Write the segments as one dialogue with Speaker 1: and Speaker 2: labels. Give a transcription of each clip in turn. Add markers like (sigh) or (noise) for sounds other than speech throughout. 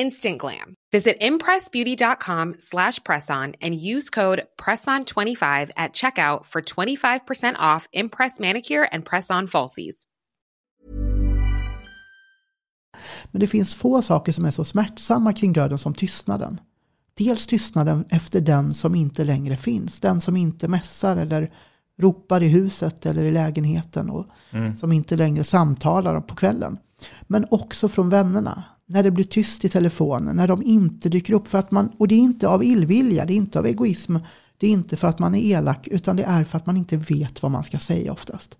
Speaker 1: Instant glam. Visit impressbeauty.com slash presson and use code PRESSON25 at checkout for 25% off Impress Manicure and Press-On Falsies.
Speaker 2: Men det finns få saker som är så smärtsamma kring döden som tystnaden. Dels tystnaden efter den som inte längre finns, den som inte mässar eller ropar i huset eller i lägenheten och
Speaker 3: Mm.
Speaker 2: som inte längre samtalar på kvällen. Men också från vännerna, när det blir tyst i telefonen, när de inte dyker upp. För att man, och det är inte av illvilja, det är inte av egoism, det är inte för att man är elak, utan det är för att man inte vet vad man ska säga oftast.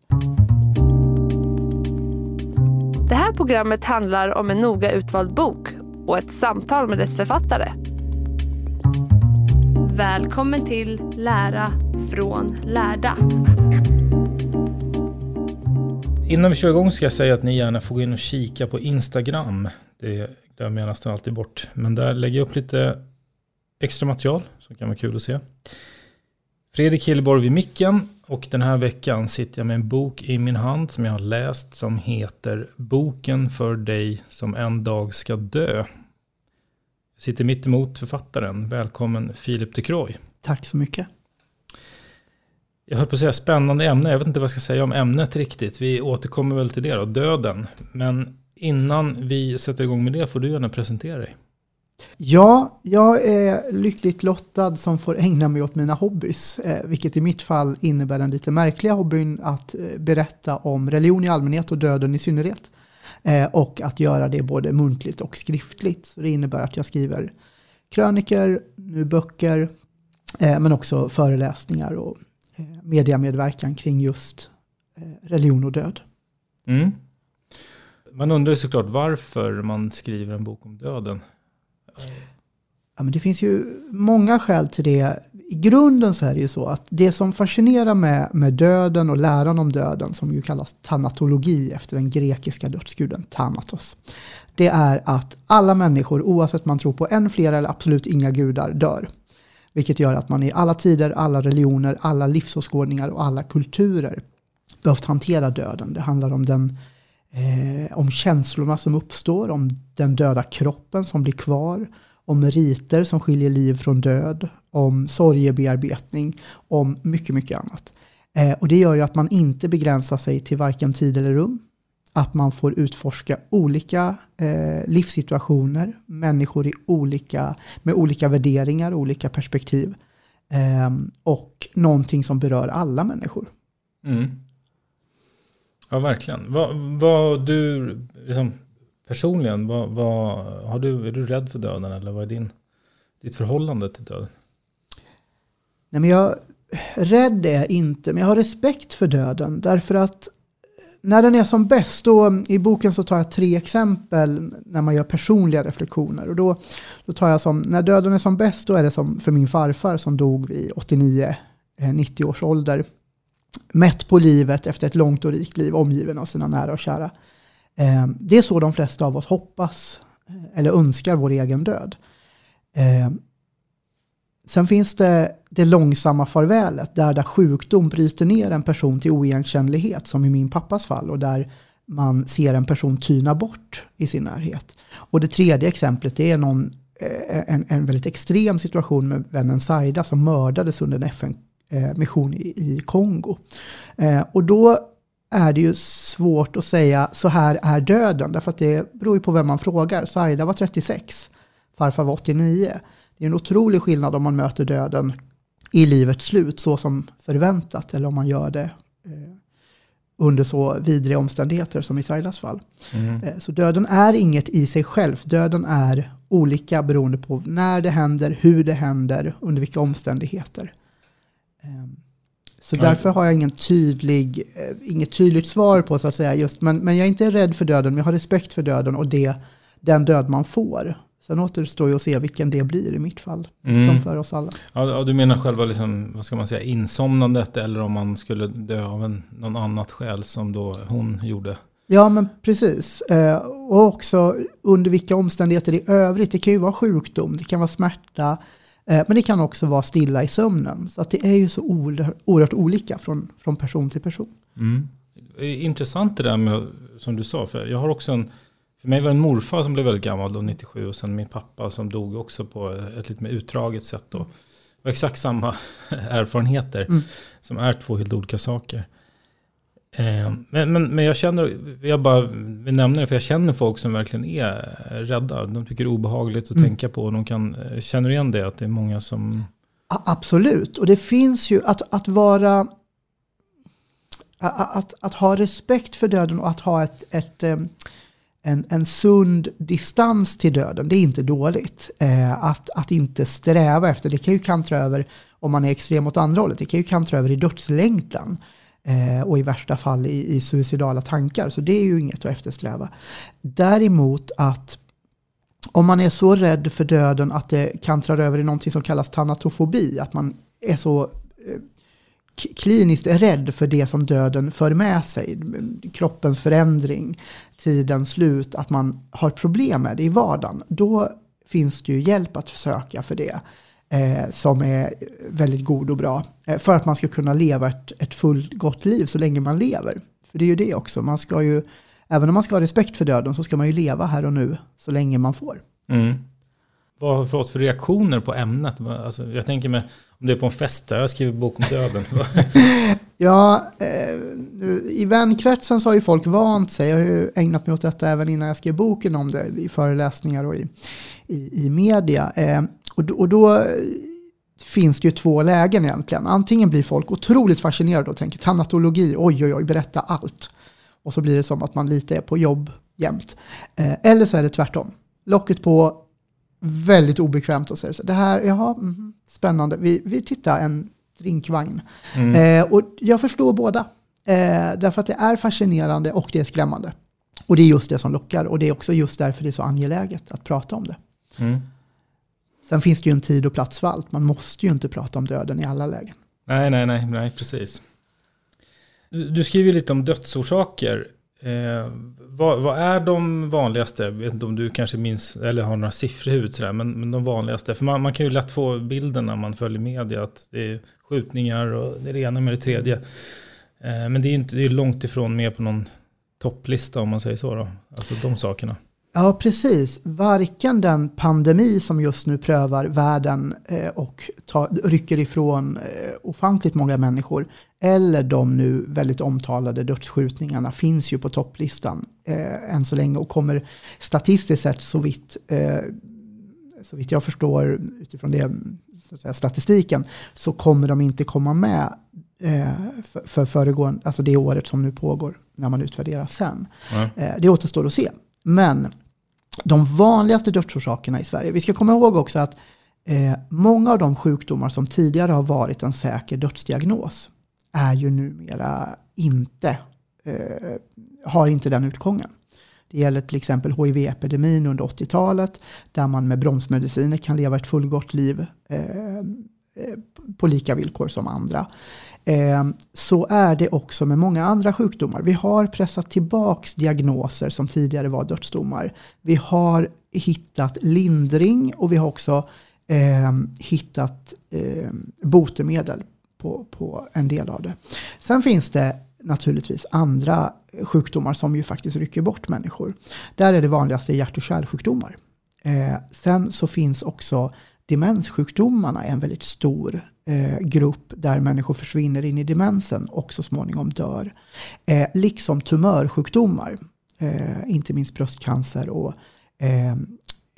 Speaker 4: Det här programmet handlar om en noga utvald bok och ett samtal med dess författare. Välkommen till Lära från lärda.
Speaker 3: Innan vi kör igång ska jag säga att ni gärna får gå in och kika på Instagram. Det glömmer jag nästan alltid bort. Men där lägger jag upp lite extra material som kan vara kul att se. Fredrik Hilleborg vid micken och den här veckan sitter jag med en bok i min hand som jag har läst som heter Boken för dig som en dag ska dö. Jag sitter mitt emot författaren. Välkommen Filip de Croy.
Speaker 2: Tack så mycket.
Speaker 3: Jag höll på att säga spännande ämne. Jag vet inte vad jag ska säga om ämnet riktigt. Vi återkommer väl till det då, döden. Men innan vi sätter igång med det får du gärna presentera dig.
Speaker 2: Ja, jag är lyckligt lottad som får ägna mig åt mina hobbys, eh, vilket i mitt fall innebär den lite märkliga hobbyn att eh, berätta om religion i allmänhet och döden i synnerhet. Eh, och att göra det både muntligt och skriftligt. Så det innebär att jag skriver kröniker, nu böcker, men också föreläsningar och mediamedverkan kring just religion och död.
Speaker 3: Mm. Man undrar ju såklart varför man skriver en bok om döden.
Speaker 2: Ja, men det finns ju många skäl till det. I grunden så är det ju så att det som fascinerar med, med döden och läran om döden, som ju kallas tanatologi efter den grekiska dödsguden Thanatos, det är att alla människor, oavsett man tror på en, flera eller absolut inga gudar, dör. Vilket gör att man i alla tider, alla religioner, alla livsåskådningar och alla kulturer behövt hantera döden. Det handlar om den eh, om känslorna som uppstår, om den döda kroppen som blir kvar, om riter som skiljer liv från död, om sorgebearbetning, om mycket, mycket annat. Eh, och det gör ju att man inte begränsar sig till varken tid eller rum. Att man får utforska olika eh, livssituationer, människor i olika, med olika värderingar, olika perspektiv. Eh, och någonting som berör alla människor.
Speaker 3: Mm. Ja, verkligen. Vad, vad du, liksom, personligen, vad, vad, har du, är du rädd för döden eller vad är din, ditt förhållande till döden?
Speaker 2: Nej, men jag, rädd är jag inte, men jag har respekt för döden. Därför att när den är som bäst, då, i boken så tar jag tre exempel när man gör personliga reflektioner. Och då, då tar jag som, när döden är som bäst, då är det som för min farfar som dog vid 89-90 eh, års ålder. Mätt på livet efter ett långt och rikt liv, omgiven av sina nära och kära. Ehm, det är så de flesta av oss hoppas eh, eller önskar vår egen död. Ehm, sen finns det det långsamma farvälet där, där sjukdom bryter ner en person till oigenkännlighet som i min pappas fall och där man ser en person tyna bort i sin närhet. Och det tredje exemplet är någon, eh, en, en väldigt extrem situation med vännen Saida som mördades under en FN FN-mission i, i Kongo. Och då är det ju svårt att säga så här är döden. Därför att det beror ju på vem man frågar. Saida var 36, farfar var 89. Det är en otrolig skillnad om man möter döden i livets slut så som förväntat eller om man gör det eh, under så vidriga omständigheter som i Sailas fall. Mm. Eh, så döden är inget i sig själv. Döden är olika beroende på när det händer, hur det händer, under vilka omständigheter. Um, så därför har jag ingen tydlig, eh, inget tydligt svar på så att säga. Just, men, men jag är inte rädd för döden, men jag har respekt för döden och det, den död man får. Sen återstår ju att se vilken det blir i mitt fall, mm. som för oss alla.
Speaker 3: Ja, du menar själva liksom, vad ska man säga, insomnandet eller om man skulle dö av en, någon annat skäl som då hon gjorde?
Speaker 2: Ja, men precis. Eh, och också under vilka omständigheter i övrigt. Det kan ju vara sjukdom, det kan vara smärta, men det kan också vara stilla i sömnen. Så det är ju så oerhört olika från, från person till person.
Speaker 3: Mm. Intressant det där med, som du sa, för jag har också en, för mig var det en morfar som blev väldigt gammal då, 97, och sen min pappa som dog också på ett lite mer utdraget sätt. Då. Var exakt samma (laughs) erfarenheter, mm. som är två helt olika saker. Eh, men, men, men jag känner, jag bara vill nämna det för jag känner folk som verkligen är rädda. De tycker det är obehagligt att mm. tänka på. De kan, eh, känner igen det att det är många som...
Speaker 2: Absolut, och det finns ju att, att vara... Att, att ha respekt för döden och att ha ett, ett, eh, en, en sund distans till döden, det är inte dåligt. Att, att inte sträva efter, det kan ju kantra över, om man är extrem åt andra hållet, det kan ju kantra över i dödslängtan eh, och i värsta fall i, i suicidala tankar. Så det är ju inget att eftersträva. Däremot att om man är så rädd för döden att det kantrar över i någonting som kallas tanatofobi, att man är så eh, kliniskt rädd för det som döden för med sig, kroppens förändring, tidens slut, att man har problem med det i vardagen, då finns det ju hjälp att söka för det eh, som är väldigt god och bra. Eh, för att man ska kunna leva ett, ett fullgott liv så länge man lever. För det är ju det också, man ska ju, även om man ska ha respekt för döden så ska man ju leva här och nu så länge man får.
Speaker 3: Mm. Vad har vi fått för reaktioner på ämnet? Alltså, jag tänker mig, om det är på en fest där jag skriver bok om döden. (laughs)
Speaker 2: ja, eh, i vänkretsen så har ju folk vant sig. Jag har ju ägnat mig åt detta även innan jag skrev boken om det i föreläsningar och i, i, i media. Eh, och, då, och då eh, finns det ju två lägen egentligen. Antingen blir folk otroligt fascinerade och tänker tanatologi, oj oj oj, berätta allt. Och så blir det som att man lite är på jobb jämt. Eh, eller så är det tvärtom. Locket på, väldigt obekvämt och säger så det här, jaha, mm, spännande, vi, vi tittar en drinkvagn. Mm. Eh, och jag förstår båda. Eh, därför att det är fascinerande och det är skrämmande. Och det är just det som lockar och det är också just därför det är så angeläget att prata om det. Mm. Sen finns det ju en tid och plats för allt. Man måste ju inte prata om döden i alla lägen.
Speaker 3: Nej, nej, nej, nej precis. Du, skriver lite om dödsorsaker. Eh, vad, vad, är de vanligaste? Jag vet inte om du kanske minns eller har några siffror i huvudet, men, men de vanligaste. För man, man, kan ju lätt få bilden när man följer media att det är skjutningar och det är det ena med det tredje. Eh, men det är, inte, det är långt ifrån med på någon topplista om man säger så. Då. Alltså de sakerna.
Speaker 2: Ja, precis. Varken den pandemi som just nu prövar världen eh, och tar, rycker ifrån eh, ofantligt många människor eller de nu väldigt omtalade dödsskjutningarna finns ju på topplistan eh, än så länge och kommer statistiskt sett så vitt, eh, så vitt jag förstår utifrån det, så säga, statistiken så kommer de inte komma med eh, för, för föregående, alltså det året som nu pågår när man utvärderar sen. Mm. det återstår att se. Men de vanligaste dödsorsakerna i Sverige. Vi ska komma ihåg också att eh, många av de sjukdomar som tidigare har varit en säker dödsdiagnos är ju numera inte, eh, har inte den utgången. Det gäller till exempel HIV-epidemin under 80-talet där man med bromsmediciner kan leva ett fullgott liv eh, eh på lika villkor som andra. Eh, så är det också med många andra sjukdomar. Vi har pressat tillbaks diagnoser som tidigare var dödsdomar. Vi har hittat lindring och vi har också eh, hittat eh, botemedel på, på en del av det. Sen finns det naturligtvis andra sjukdomar som ju faktiskt rycker bort människor. Där är det vanligaste hjärt och kärlsjukdomar. Eh, sen så finns också demenssjukdomarna en väldigt stor eh, grupp där människor försvinner in i demensen och så småningom dör. Eh, liksom tumörsjukdomar, eh, inte minst bröstcancer och eh,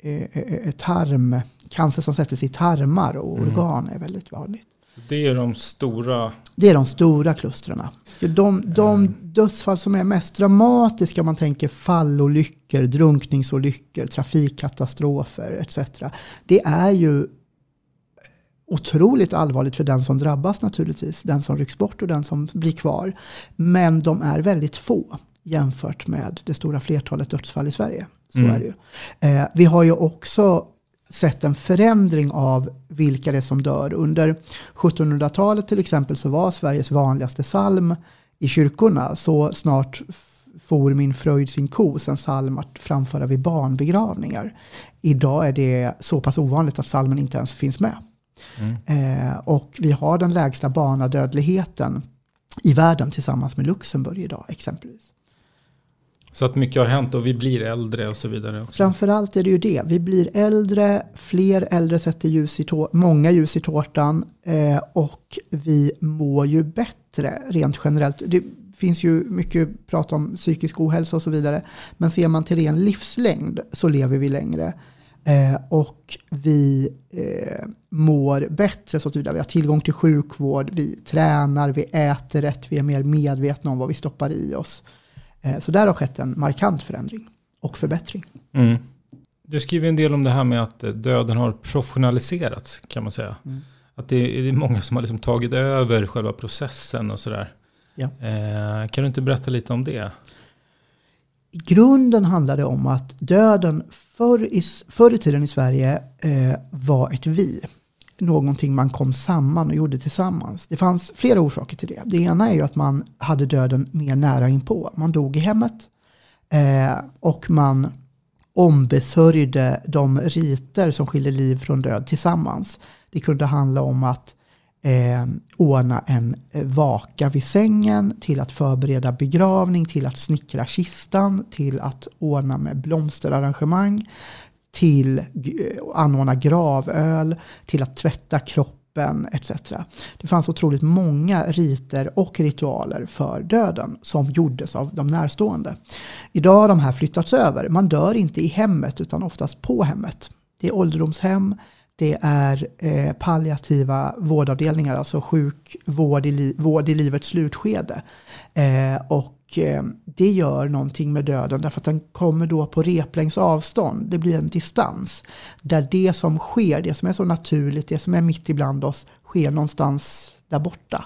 Speaker 2: eh, eh, tarmcancer som sätter sig i tarmar och mm. organ är väldigt vanligt.
Speaker 3: Det är de stora...
Speaker 2: Det är de stora klustren. De, de mm. dödsfall som är mest dramatiska, om man tänker fallolyckor, drunkningsolyckor, trafikkatastrofer etc. Det är ju otroligt allvarligt för den som drabbas naturligtvis. Den som rycks bort och den som blir kvar. Men de är väldigt få jämfört med det stora flertalet dödsfall i Sverige. Så mm. är det ju. Eh, vi har ju också sett en förändring av vilka det är som dör. Under 1700-talet till exempel så var Sveriges vanligaste psalm i kyrkorna så snart for min fröjd sin kos, en psalm att framföra vid barnbegravningar. Idag är det så pass ovanligt att psalmen inte ens finns med. Mm. Eh, och vi har den lägsta barnadödligheten i världen tillsammans med Luxemburg idag exempelvis.
Speaker 3: Så att mycket har hänt och vi blir äldre och så vidare. Också.
Speaker 2: Framförallt är det ju det. Vi blir äldre, fler äldre sätter ljus i många ljus i tårtan eh, och vi mår ju bättre rent generellt. Det finns ju mycket prat om psykisk ohälsa och så vidare. Men ser man till ren livslängd så lever vi längre. Eh, och vi eh, mår bättre så att vi har tillgång till sjukvård, vi tränar, vi äter rätt, vi är mer medvetna om vad vi stoppar i oss. Eh, så där har skett en markant förändring och förbättring.
Speaker 3: Mm. Du skriver en del om det här med att döden har professionaliserats kan man säga. Mm. Att det är, många som har liksom tagit över själva processen och sådär. Ja. Eh, kan du inte berätta lite om det?
Speaker 2: I grunden handlar det om att döden förr i, förr i tiden i Sverige eh, var ett vi någonting man kom samman och gjorde tillsammans. Det fanns flera orsaker till det. Det ena är ju att man hade döden mer nära inpå. Man dog i hemmet eh, och man ombesörjde de riter som skiljer liv från död tillsammans. Det kunde handla om att eh, ordna en eh, vaka vid sängen, till att förbereda begravning, till att snickra kistan, till att ordna med blomsterarrangemang, till att anordna gravöl, till att tvätta kroppen etc. Det fanns otroligt många riter och ritualer för döden som gjordes av de närstående. Idag har de här flyttats över. Man dör inte i hemmet utan oftast på hemmet. Det är ålderdomshem, det är eh, palliativa vårdavdelningar, alltså sjukvård i, vård i livets slutskede. Eh, och Eh, det gör någonting med döden därför att den kommer då på replängds avstånd. Det blir en distans. Där det som sker, det som är så naturligt, det som är mitt ibland oss, sker någonstans där borta.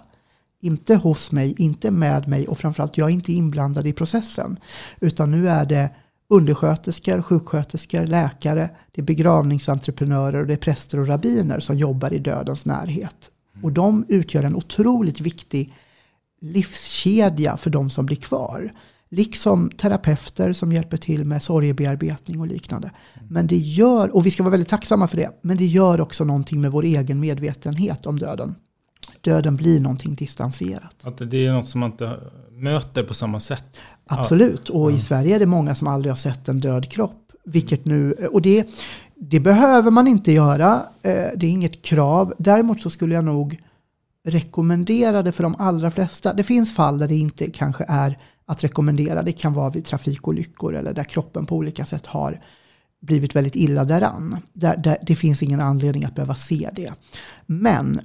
Speaker 2: Inte hos mig, inte med mig och framförallt jag är inte inblandad i processen. Utan nu är det undersköterskor, sjuksköterskor, läkare, det är begravningsentreprenörer och det är präster och rabbiner som jobbar i dödens närhet. Och de utgör en otroligt viktig livskedja för de som blir kvar. Liksom terapeuter som hjälper till med sorgebearbetning och liknande. Men det gör, och vi ska vara väldigt tacksamma för det, men det gör också någonting med vår egen medvetenhet om döden. Döden blir någonting distanserat.
Speaker 3: Att det är något som man inte möter på samma sätt?
Speaker 2: Absolut, och i Sverige är det många som aldrig har sett en död kropp. Vilket nu, och det, det behöver man inte göra, eh, det är inget krav. Däremot så skulle jag nog rekommenderade för de allra flesta. Det finns fall där det inte kanske är att rekommendera. Det kan vara vid trafikolyckor eller där kroppen på olika sätt har blivit väldigt illa däran. Där, där, det finns ingen anledning att behöva se det. Men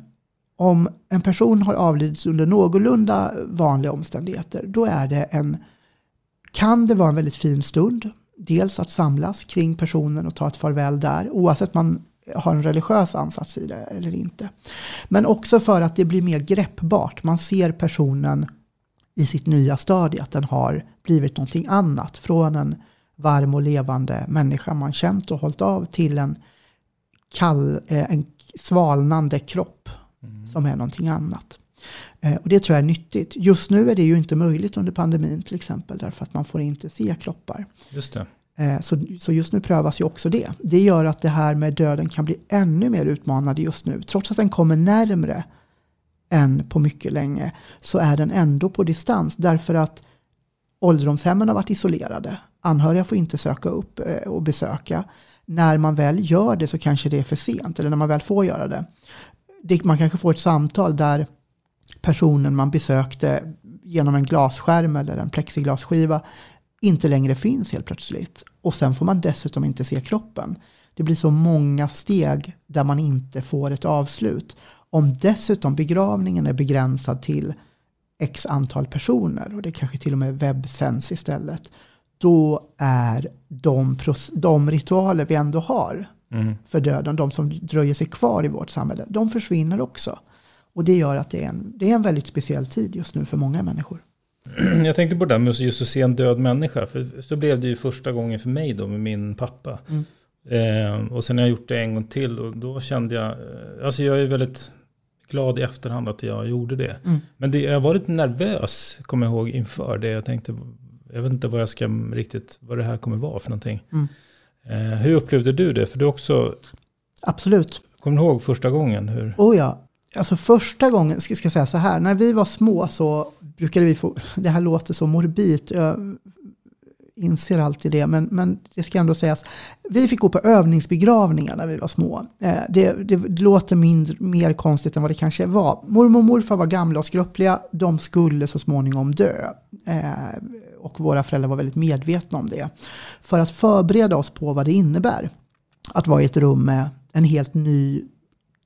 Speaker 2: om en person har avlidit under någorlunda vanliga omständigheter, då är det en, kan det vara en väldigt fin stund. Dels att samlas kring personen och ta ett farväl där, oavsett man har en religiös ansats i det eller inte. Men också för att det blir mer greppbart. Man ser personen i sitt nya stadie, att den har blivit någonting annat. Från en varm och levande människa man känt och hållit av till en, kall, eh, en svalnande kropp som är någonting annat. Eh, och det tror jag är nyttigt. Just nu är det ju inte möjligt under pandemin till exempel, därför att man får inte se kroppar.
Speaker 3: Just det.
Speaker 2: Eh, så, så just nu prövas ju också det. Det gör att det här med döden kan bli ännu mer utmanande just nu. Trots att den kommer närmre än på mycket länge så är den ändå på distans därför att ålderdomshemmen har varit isolerade. Anhöriga får inte söka upp eh, och besöka. När man väl gör det så kanske det är för sent, eller när man väl får göra det. det man kanske får ett samtal där personen man besökte genom en glasskärm eller en plexiglasskiva inte längre finns helt plötsligt. Och sen får man dessutom inte se kroppen. Det blir så många steg där man inte får ett avslut. Om dessutom begravningen är begränsad till x antal personer och det kanske till och med webbsänds istället. Då är de, de ritualer vi ändå har
Speaker 3: Mm.
Speaker 2: för döden, de som dröjer sig kvar i vårt samhälle, de försvinner också. Och det gör att det är en, det är en väldigt speciell tid just nu för många människor. (clears throat)
Speaker 3: Jag tänkte på det där med just att se en död människa. För så blev det ju första gången för mig då med min pappa.
Speaker 2: Mm.
Speaker 3: Eh, och sen har jag gjort det en gång till och då kände jag, eh, alltså jag är väldigt glad i efterhand att jag gjorde det.
Speaker 2: Mm.
Speaker 3: Men det, jag var lite nervös, kommer jag ihåg, inför det. Jag tänkte, jag vet inte vad jag ska riktigt, vad det här kommer vara för någonting.
Speaker 2: Mm.
Speaker 3: Eh, hur upplevde du det? För du också,
Speaker 2: Absolut.
Speaker 3: kommer du ihåg första gången? Hur?
Speaker 2: Oh ja, alltså första gången, ska jag säga så här, när vi var små så brukade vi få, det här låter så morbid, jag inser alltid det, men, men det ska ändå sägas, vi fick gå på övningsbegravningar när vi var små. Eh, det, det, det låter mindre, mer konstigt än vad det kanske var. Mormor och morfar var gamla och skröpliga, de skulle så småningom dö. Eh, och våra föräldrar var väldigt medvetna om det. För att förbereda oss på vad det innebär att vara i ett rum med en helt ny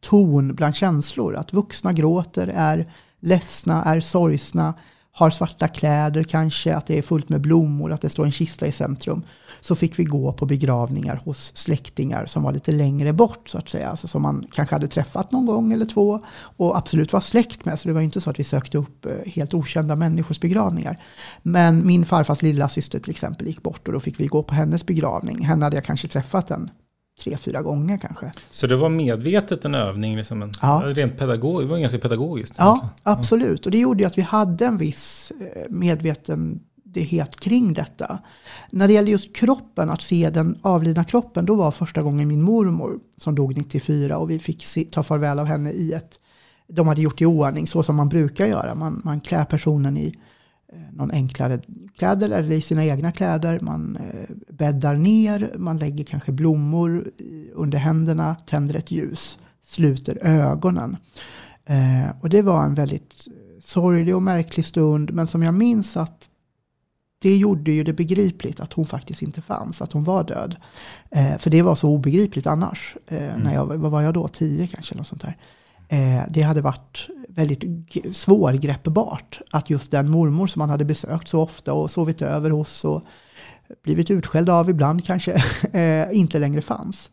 Speaker 2: ton bland känslor. Att vuxna gråter, är ledsna, är sorgsna, har svarta kläder kanske, att det är fullt med blommor, att det står en kista i centrum. Så fick vi gå på begravningar hos släktingar som var lite längre bort så att säga. Alltså som man kanske hade träffat någon gång eller två och absolut var släkt med. Så det var ju inte så att vi sökte upp eh, helt okända människors begravningar. Men min farfars lilla syster till exempel gick bort och då fick vi gå på hennes begravning. Henne hade jag kanske träffat en tre, fyra gånger kanske.
Speaker 3: Så det var medvetet en övning, liksom en,
Speaker 2: Ja.
Speaker 3: rent pedagogiskt, det var ganska pedagogiskt.
Speaker 2: Ja, absolut. Och det gjorde ju att vi hade en viss eh, medvetenhet kring detta. När det gäller just kroppen, att se den avlidna kroppen, då var första gången min mormor som dog 94 och vi fick se, ta farväl av henne i ett, de hade gjort i ordning så som man brukar göra. Man, man klär personen i någon enklare kläder eller i sina egna kläder. Man eh, bäddar ner, man lägger kanske blommor under händerna, tänder ett ljus, sluter ögonen. Eh, och det var en väldigt eh, sorglig och märklig stund, men som jag minns att det gjorde ju det begripligt att hon faktiskt inte fanns, att hon var död. Eh, för det var så obegripligt annars. Eh, när jag, vad var jag då? Tio kanske? Något sånt där. Eh, det hade varit väldigt svårgreppbart att just den mormor som man hade besökt så ofta och sovit över hos och blivit utskälld av ibland kanske, (laughs) eh, inte längre fanns.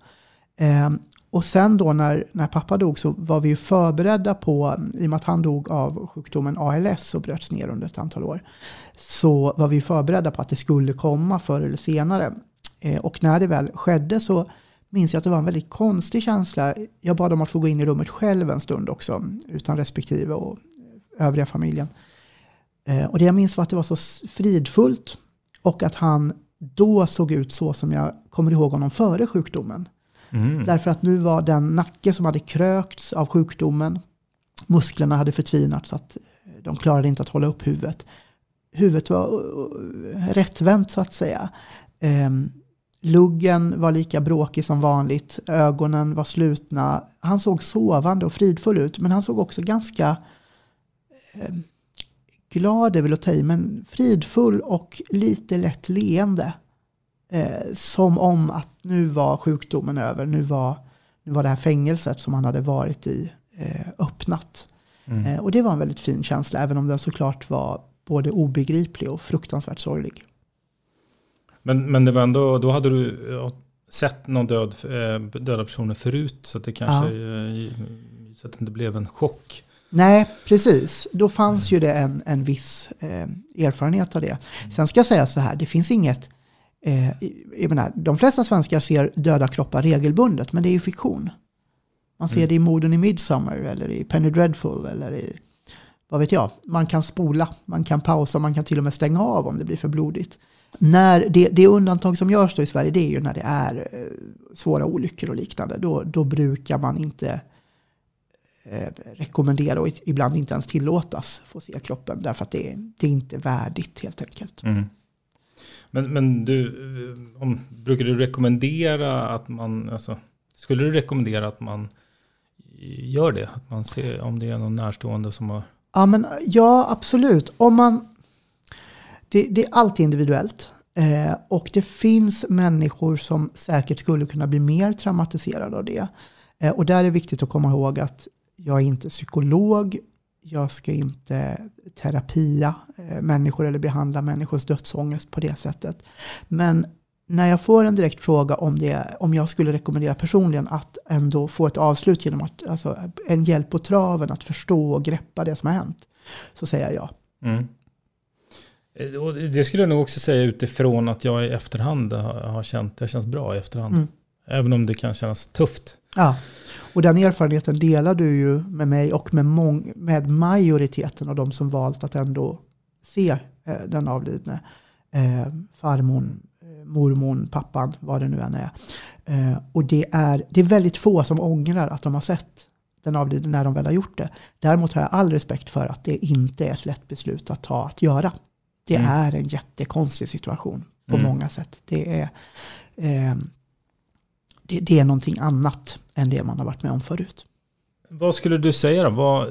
Speaker 2: Ehm, och sen då när, när pappa dog så var vi ju förberedda på, i och med att han dog av sjukdomen ALS och bröts ner under ett antal år, så var vi förberedda på att det skulle komma förr eller senare. Eh, och när det väl skedde så minns jag att det var en väldigt konstig känsla. Jag bad om att få gå in i rummet själv en stund också, utan respektive och övriga familjen. Eh, och det jag minns var att det var så fridfullt och att han då såg ut så som jag kommer ihåg honom före sjukdomen.
Speaker 3: Mm.
Speaker 2: Därför att nu var den nacke som hade krökts av sjukdomen, musklerna hade förtvinat så att de klarade inte att hålla upp huvudet. Huvudet var uh, rättvänt så att säga. Luggen var lika bråkig som vanligt, ögonen var slutna. Han såg sovande och fridfull ut, men han såg också ganska eh, glad är väl att ta i, men fridfull och lite lätt leende. Eh, som om att nu var sjukdomen över, nu var, nu var det här fängelset som han hade varit i eh, öppnat.
Speaker 3: Mm.
Speaker 2: Eh, och det var en väldigt fin känsla, även om den såklart var både obegriplig och fruktansvärt sorglig.
Speaker 3: Men, men det var ändå, då hade du ja, sett någon död, eh, döda personer förut. Så att det kanske eh, så att det inte blev en chock.
Speaker 2: Nej, precis. Då fanns ju det en, en viss eh, erfarenhet av det. Sen ska jag säga så här, det finns inget... Eh, jag menar, de flesta svenskar ser döda kroppar regelbundet, men det är ju fiktion. Man ser det i morden i Midsummer eller i Penny Dreadful eller i, vad vet jag, man kan spola, man kan pausa, man kan till och med stänga av om det blir för blodigt. När det, det undantag som görs då i Sverige det är ju när det är eh, svåra olyckor och liknande. Då, då brukar man inte eh, rekommendera och ibland inte ens tillåtas få se kroppen. Därför att det, det är inte värdigt helt enkelt.
Speaker 3: Mm. Men, men du, eh, om, brukar du rekommendera att man, alltså, skulle du rekommendera att man gör det? Att man ser om det är någon närstående som har...
Speaker 2: Ja, men, ja absolut. Om man, det, det är alltid individuellt. Eh, och det finns människor som säkert skulle kunna bli mer traumatiserade av det. Eh, och där är det viktigt att komma ihåg att jag är inte psykolog. Jag ska inte terapia eh, människor eller behandla människors dödsångest på det sättet. Men när jag får en direkt fråga om, det, om jag skulle rekommendera personligen att ändå få ett avslut genom att, alltså, en hjälp på traven att förstå och greppa det som har hänt, så säger jag ja.
Speaker 3: Mm. Eh, och det skulle jag nog också säga utifrån att jag i efterhand har känt, det känns bra i efterhand. Mm. Även om det kan kännas tufft.
Speaker 2: Ja, och den erfarenheten delar du ju med mig och med, mång, med majoriteten av de som valt att ändå se eh, den avlidne. Eh, farmon, eh, mormon, pappan, vad det nu än är. Eh, och det är, det är väldigt få som ångrar att de har sett den avlidne när de väl har gjort det. Däremot har jag all respekt för att det inte är ett lätt beslut att ta att göra. Det mm. är en jättekonstig situation på mm. många sätt. Det är, eh, det, det, är någonting annat än det man har varit med om förut.
Speaker 3: Vad skulle du säga då? Vad,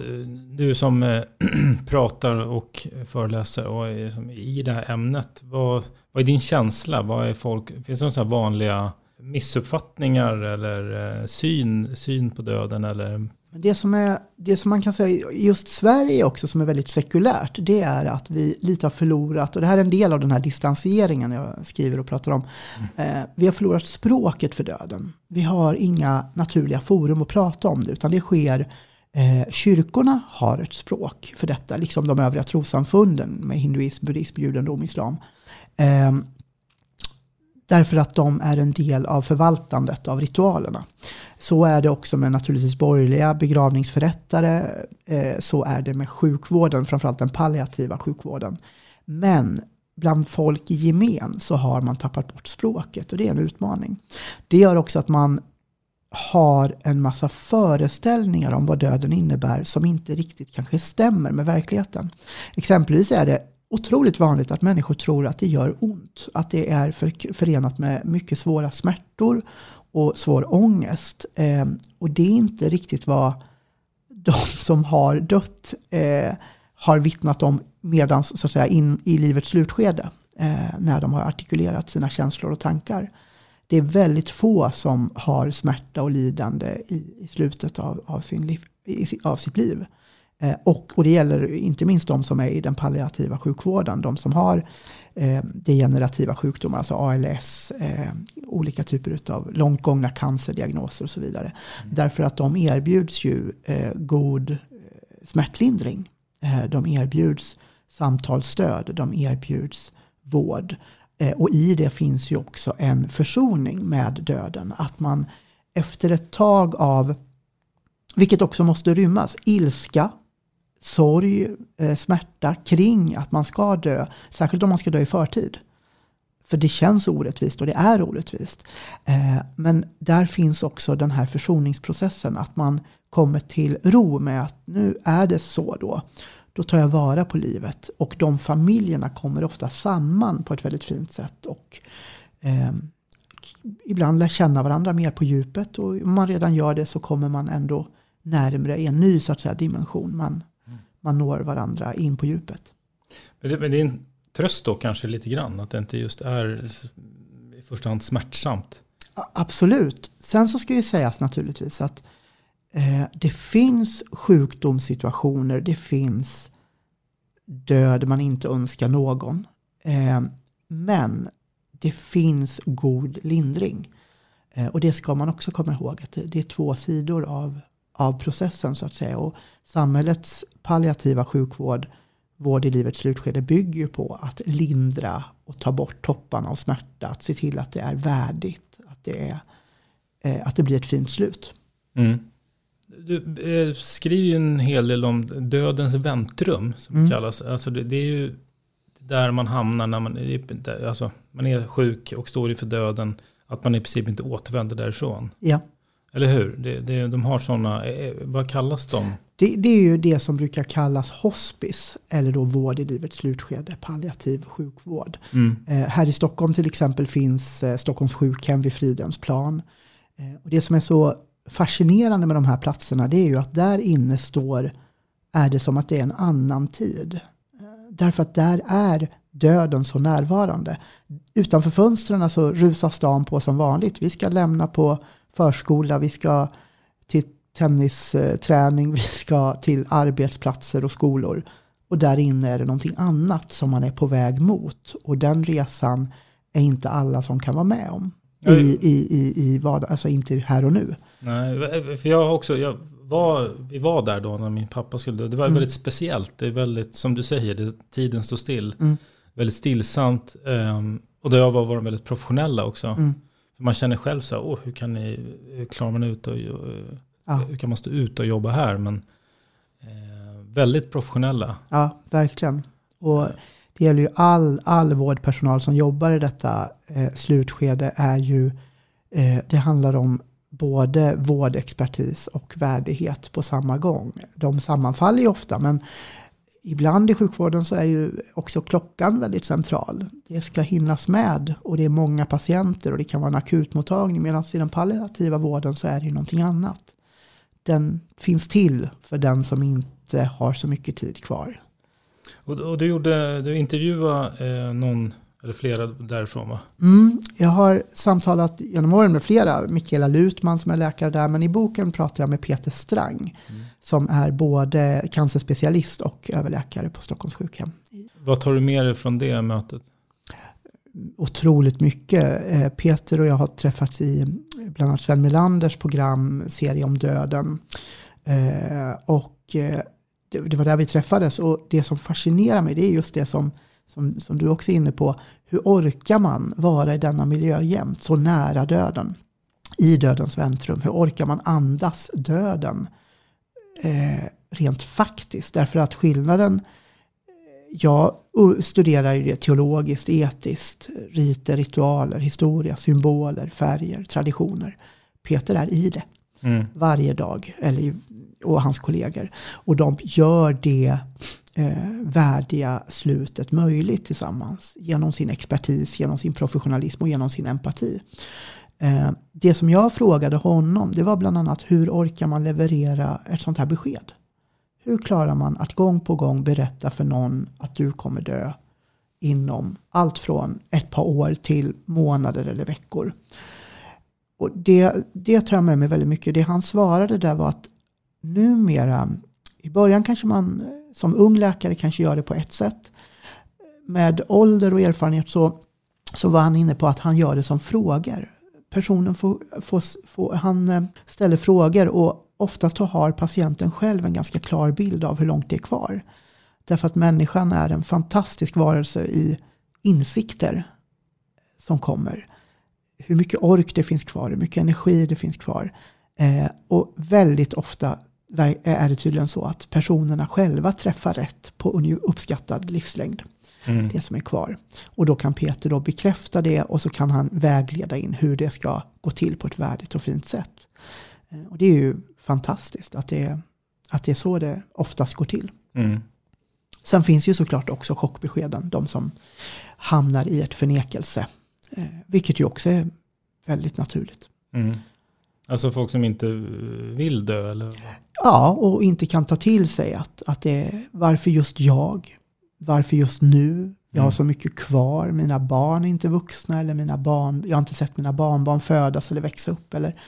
Speaker 3: du som eh, (clears throat) pratar och föreläser och är som i det här ämnet. Vad, vad är din känsla? Vad är folk, finns det några vanliga missuppfattningar eller eh, syn, syn på döden? Eller
Speaker 2: det som, är, det som man kan säga, just Sverige också som är väldigt sekulärt, det är att vi lite har förlorat, och det här är en del av den här distanseringen jag skriver och pratar om. Mm. Eh, vi har förlorat språket för döden. Vi har inga naturliga forum att prata om det, utan det sker eh, Kyrkorna har ett språk för detta, liksom de övriga trossamfunden med hinduism, buddhism, judendom, islam. Eh, Därför att de är en del av förvaltandet av ritualerna. Så är det också med naturligtvis borgerliga begravningsförrättare. Eh, så är det med sjukvården, framförallt den palliativa sjukvården. Men bland folk i gemen så har man tappat bort språket och det är en utmaning. Det gör också att man har en massa föreställningar om vad döden innebär som inte riktigt kanske stämmer med verkligheten. Exempelvis är det otroligt vanligt att människor tror att det gör ont. Att det är för, förenat med mycket svåra smärtor och svår ångest. Eh, och det är inte riktigt vad de (laughs) som har dött eh, har vittnat om medan så att säga in i livets slutskede. Eh, när de har artikulerat sina känslor och tankar. Det är väldigt få som har smärta och lidande i, i slutet av, av, sin liv, i, av sitt liv. Eh, och, och det gäller inte minst de som är i den palliativa sjukvården, de som har eh, degenerativa sjukdomar, alltså ALS, eh, olika typer av långt gångna cancerdiagnoser och så vidare. Mm. Därför att de erbjuds ju eh, god eh, smärtlindring. Eh, de erbjuds samtalsstöd, de erbjuds vård. och i det finns ju också en försoning med döden. Att man efter ett tag av, vilket också måste rymmas, ilska, sorg, eh, smärta kring att man ska dö. Särskilt om man ska dö i förtid. För det känns orättvist och det är orättvist. Eh, men där finns också den här försoningsprocessen. Att man kommer till ro med att nu är det så då. Då tar jag vara på livet. Och de familjerna kommer ofta samman på ett väldigt fint sätt. Och eh, ibland lär känna varandra mer på djupet. Och om man redan gör det så kommer man ändå närmre i en ny så att säga, dimension. Man, man når varandra in på djupet.
Speaker 3: Men det, men det är en tröst då kanske lite grann, att det inte just är i första hand smärtsamt.
Speaker 2: Absolut. Sen så ska ju sägas naturligtvis att eh, det finns sjukdomssituationer, det finns död man inte önskar någon. Eh, men det finns god lindring. Eh, och det ska man också komma ihåg, att det, det är två sidor av, av processen så att säga. Och samhällets palliativa sjukvård, vård i livets slutskede, bygger ju på att lindra och ta bort topparna av smärta. Att se till att det är värdigt, att det, är, eh, att det blir ett fint slut.
Speaker 3: Mm. Du eh, skriver ju en hel del om dödens väntrum, som
Speaker 2: Mm.
Speaker 3: kallas. Alltså det, det är ju där man hamnar när man, är- alltså, man är sjuk och står inför döden. Att man i princip inte återvänder därifrån.
Speaker 2: Ja.
Speaker 3: Eller hur? Det, det, de har sådana, eh, vad kallas de?
Speaker 2: Det, det är ju det som brukar kallas hospice eller då vård i livets slutskede, palliativ sjukvård.
Speaker 3: Mm.
Speaker 2: Eh, här i Stockholm till exempel finns eh, Stockholms sjukhem vid Fridhemsplan. Eh, och det som är så fascinerande med de här platserna det är ju att där inne står, är det som att det är en annan tid. Eh, därför att där är döden så närvarande. Utanför fönstren så rusar stan på som vanligt. Vi ska lämna på förskola, vi ska till tennisträning, (laughs) vi ska till arbetsplatser och skolor. Och där inne är det någonting annat som man är på väg mot. Och den resan är inte alla som kan vara med om. I, i, i, i vardag, alltså inte här och nu.
Speaker 3: Nej, för jag också, jag var, vi var där då när min pappa skulle. Det var
Speaker 2: Mm.
Speaker 3: väldigt speciellt. Det är väldigt, som du säger, det, tiden står still.
Speaker 2: Mm.
Speaker 3: Väldigt stillsamt. Um, och där var var de väldigt professionella också.
Speaker 2: Mm.
Speaker 3: För man känner själv så här, Åh, hur kan ni, hur klarar man ut och,
Speaker 2: Ja.
Speaker 3: hur kan man stå ut och jobba här? Men eh, väldigt professionella.
Speaker 2: Ja, verkligen. Och det gäller ju all, all vårdpersonal som jobbar i detta eh, slutskede är ju, eh, det handlar om både vårdexpertis och värdighet på samma gång. De sammanfaller ju ofta, men ibland i sjukvården så är ju också klockan väldigt central. Det ska hinnas med och det är många patienter och det kan vara en akutmottagning, medan i den palliativa vården så är det ju någonting annat. Den finns till för den som inte har så mycket tid kvar.
Speaker 3: Och, och du, gjorde, du intervjuade eh, någon, eller flera därifrån va?
Speaker 2: Mm, jag har samtalat genom åren med flera, Mikaela Lutman som är läkare där, men i boken pratar jag med Peter Strang som är både cancerspecialist och överläkare på Stockholms sjukhem.
Speaker 3: Vad tar du med dig från det mötet?
Speaker 2: Otroligt mycket. Eh, Peter och jag har träffats i bland annat Sven Melanders program, serie om döden. Eh, Och eh, det var där vi träffades och det som fascinerar mig det är just det som, som, som du också är inne på. Hur orkar man vara i denna miljö jämt, så nära döden? I dödens väntrum. Hur orkar man andas döden? Eh, rent faktiskt. Därför att skillnaden, jag studerar ju det teologiskt, etiskt, riter, ritualer, historia, symboler, färger, traditioner. Peter är i det
Speaker 3: Mm.
Speaker 2: varje dag, eller, och hans kollegor. Och de gör det eh, värdiga slutet möjligt tillsammans genom sin expertis, genom sin professionalism och genom sin empati. Eh, det som jag frågade honom, det var bland annat hur orkar man leverera ett sånt här besked? Hur klarar man att gång på gång berätta för någon att du kommer dö inom allt från ett par år till månader eller veckor? Och det, det tar jag med mig väldigt mycket. Det han svarade där var att numera, i början kanske man som ung läkare kanske gör det på ett sätt. Med ålder och erfarenhet så, så var han inne på att han gör det som frågor. Personen får, får, får, han eh, ställer frågor och oftast har patienten själv en ganska klar bild av hur långt det är kvar. Därför att människan är en fantastisk varelse i insikter som kommer hur mycket ork det finns kvar, hur mycket energi det finns kvar. Eh, och väldigt ofta är det tydligen så att personerna själva träffar rätt på uppskattad livslängd.
Speaker 3: Mm.
Speaker 2: Det som är kvar. Och då kan Peter då bekräfta det och så kan han vägleda in hur det ska gå till på ett värdigt och fint sätt. Eh, och det är ju fantastiskt att det, att det är så det oftast går till.
Speaker 3: Mm.
Speaker 2: Sen finns ju såklart också chockbeskeden, de som hamnar i ett förnekelse. Eh, vilket ju också är väldigt naturligt.
Speaker 3: Mm. Alltså folk som inte vill dö eller?
Speaker 2: Ja, och inte kan ta till sig att, att det är varför just jag? Varför just nu? Jag har
Speaker 3: Mm.
Speaker 2: så mycket kvar, mina barn är inte vuxna eller mina barn, jag har inte sett mina barnbarn födas eller växa upp eller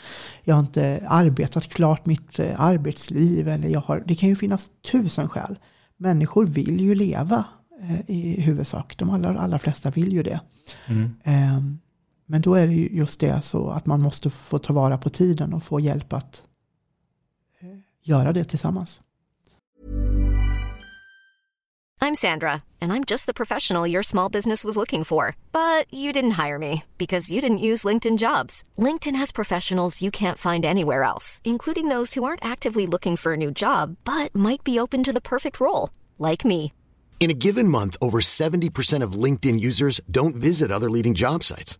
Speaker 2: jag har inte arbetat klart mitt eh, arbetsliv eller jag har, det kan ju finnas tusen skäl. Människor vill ju leva eh, i huvudsak, de allra, allra flesta vill ju det.
Speaker 3: Mm.
Speaker 2: Ehm, Men då är det ju just det så att man måste få ta vara på tiden och få hjälp att eh, göra det tillsammans.
Speaker 5: I'm Sandra, and I'm just the professional your small business was looking for. But you didn't hire me because you didn't use LinkedIn jobs. LinkedIn has professionals you can't find anywhere else, including those who aren't actively looking for a new job but might be open to the perfect role, like me.
Speaker 6: In a given month, over 70% of LinkedIn users don't visit other leading job sites.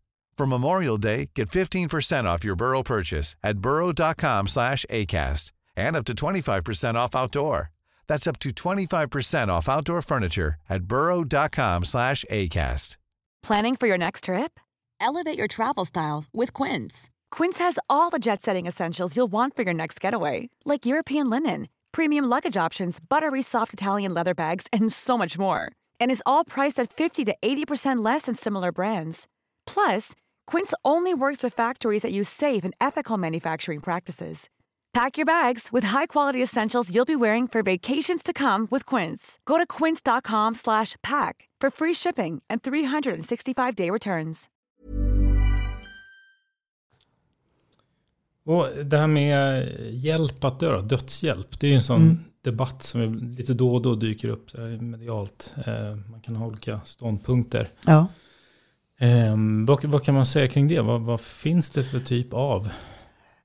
Speaker 7: For Memorial Day, get 15% off your Burrow purchase at burrow.com slash ACAST and up to 25% off outdoor. That's up to 25% off outdoor furniture at burrow.com slash ACAST.
Speaker 8: Planning for your next trip? Elevate your travel style with Quince. Quince has all the jet setting essentials you'll want for your next getaway, like European linen, premium luggage options, buttery soft Italian leather bags, and so much more. And is all priced at 50 to 80% less than similar brands. Plus, Quince only works with factories that use safe and ethical manufacturing practices. Pack your bags with high-quality essentials you'll be wearing for vacations to come with Quince. Go to quince.com/pack for free shipping and 365-day returns.
Speaker 3: Och det här med hjälp att dö, dödshjälp, det är ju en sån
Speaker 2: Mm.
Speaker 3: debatt som lite då och då dyker upp medialt. Eh, Man kan ha olika ståndpunkter.
Speaker 2: Ja.
Speaker 3: Eh, Vad, vad kan man säga kring det? Vad, vad finns det för typ av?